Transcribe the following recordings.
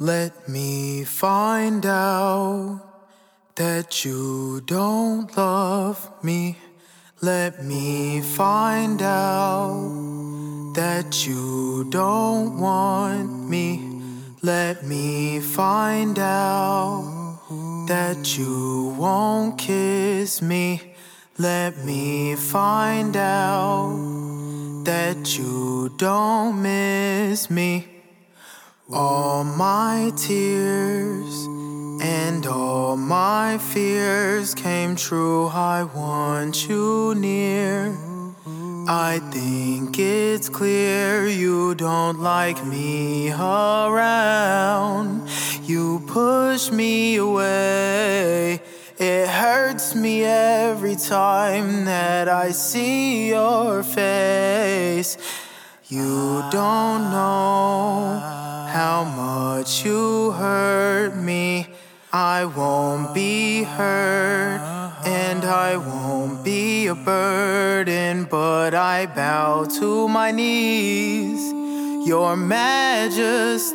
Let me find out that you don't love me. Let me find out that you don't want me. Let me find out that you won't kiss me. Let me find out that you don't miss me. All my tears and all my fears came true. I want you near. I think it's clear you don't like me around. You push me away. It hurts me every time that I see your face. You don't know how much you hurt me. I won't be hurt and I won't be a burden, but I bow to my knees, Your Majesty,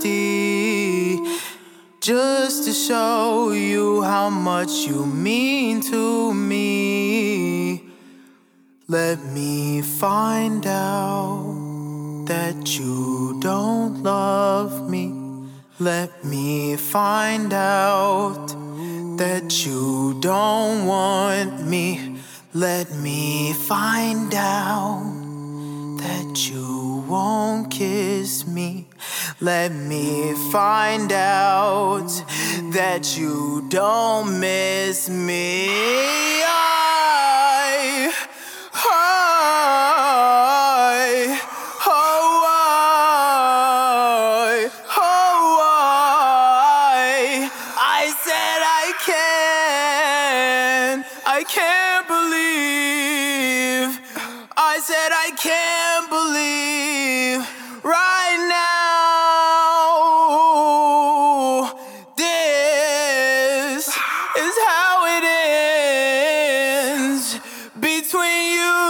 just to show you how much you mean to me. Let me find out that you don't love me. Let me find out that you don't want me. Let me find out that you won't kiss me. Let me find out that you don't miss me. Can't, believe, I said I can't believe right now. This is how it ends between you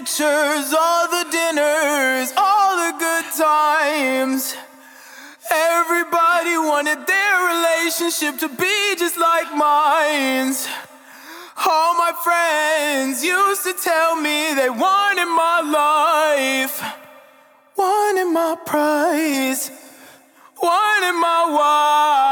pictures, all the dinners, all the good times. Everybody wanted their relationship to be just like mine. All my friends used to tell me they wanted my life, wanted my prize, wanted my wife.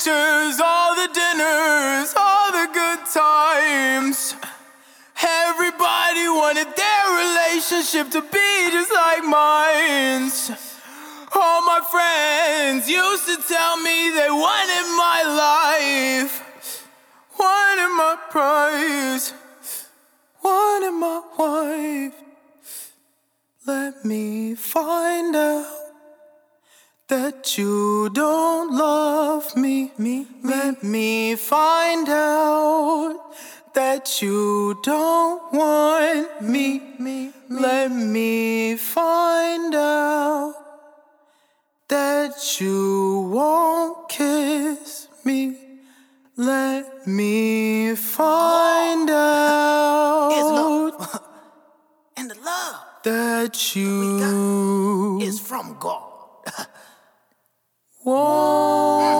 Pictures, all the dinners, all the good times. Everybody wanted their relationship to be just like mine. All my friends used to tell me they wanted my life, wanted my prize, wanted my wife. Let me find out that you don't love. Let me find out that you don't want me. me. Let me find out that you won't kiss me. Let me find out It's love. and the love that you is from God. won't